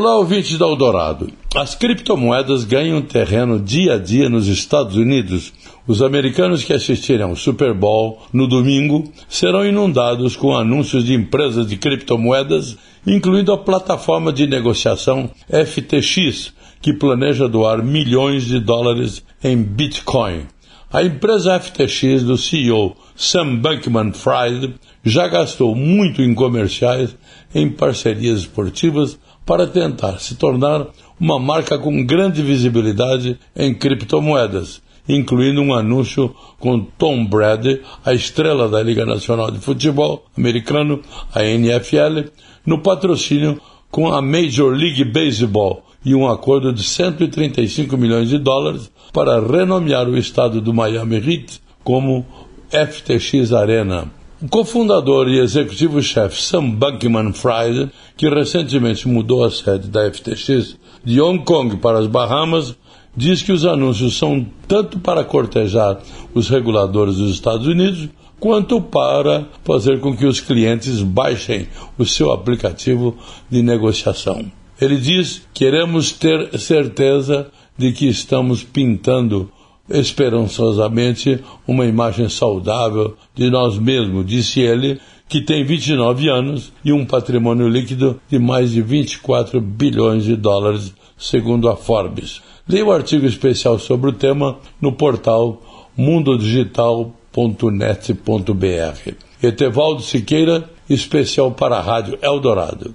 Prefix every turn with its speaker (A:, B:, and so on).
A: Olá, ouvintes da Eldorado. As criptomoedas ganham terreno dia a dia nos Estados Unidos. Os americanos que assistirem ao Super Bowl no domingo serão inundados com anúncios de empresas de criptomoedas, incluindo a plataforma de negociação FTX, que planeja doar milhões de dólares em Bitcoin. A empresa FTX do CEO Sam Bankman-Fried já gastou muito em comerciais, em parcerias esportivas, para tentar se tornar uma marca com grande visibilidade em criptomoedas, incluindo um anúncio com Tom Brady, a estrela da Liga Nacional de Futebol americano, a NFL, no patrocínio com a Major League Baseball e um acordo de 135 milhões de dólares para renomear o estado do Miami Heat como FTX Arena. O cofundador e executivo-chefe Sam Bankman-Fried, que recentemente mudou a sede da FTX de Hong Kong para as Bahamas, diz que os anúncios são tanto para cortejar os reguladores dos Estados Unidos quanto para fazer com que os clientes baixem o seu aplicativo de negociação. Ele diz: queremos ter certeza de que estamos pintando esperançosamente uma imagem saudável de nós mesmos, disse ele, que tem 29 anos e um patrimônio líquido de mais de 24 bilhões de dólares, segundo a Forbes. Leia o artigo especial sobre o tema no portal mundodigital.net.br. Etevaldo Siqueira, especial para a Rádio Eldorado.